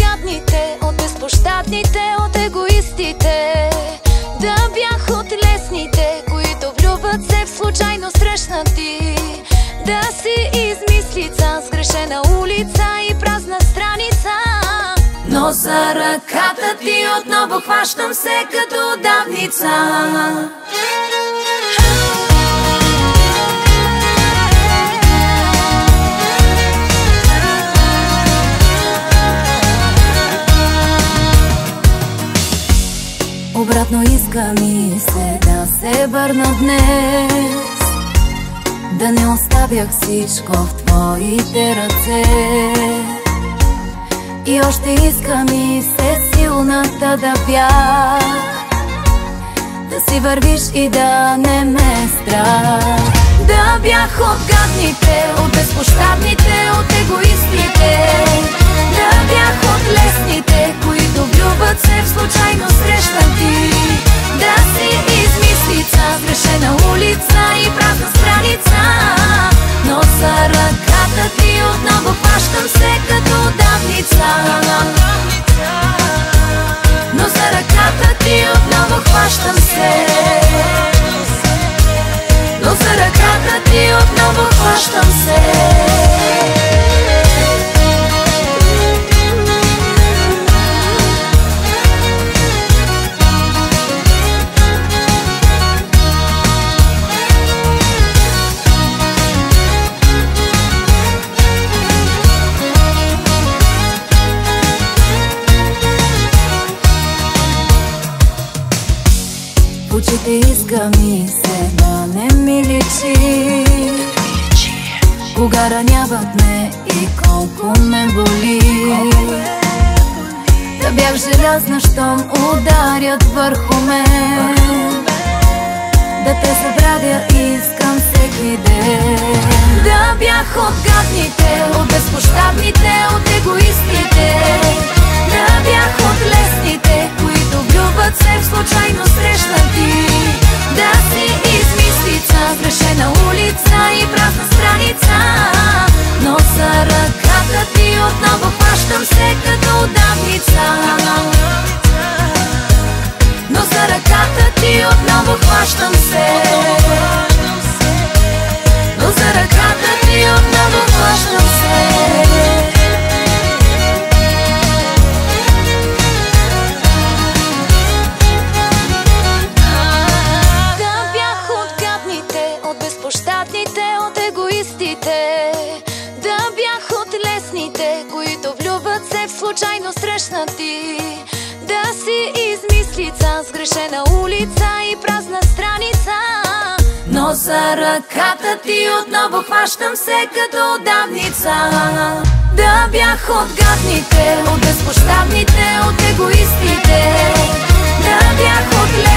гадните, от безпощадните, от егоистите. Да бях от лесните, които влюбват се в случайно срещнати Да си измислица, сгрешена улица и празна страница. Но за ръката ти отново хващам се като давница Обратно иска ми се да се върна днес. Да не оставях всичко в твоите ръце. И още иска ми се силната да бях Да си вървиш и да не ме страх. Да бях от гадните, от безпощадните, от егоистите очите иска ми се да не ми личи Кога раняват ме и колко ме боли. Да бях желязна, щом ударят върху мен. Да те забравя искам всеки ден. Да бях от гадните, от безпощадните, от егоистите. Да бях от лесните, които влюбват се в случайно ръката ти отново хващам се. Но за ръката ти отново хващам се. Да бях от от безпощадните, от егоистите. Да бях от лесните, които влюбват се случайно срещнати. Да си кошница, сгрешена улица и празна страница. Но за ръката ти отново хващам се като давница. Да бях от гадните, от безпощадните, от егоистите. Да бях от ле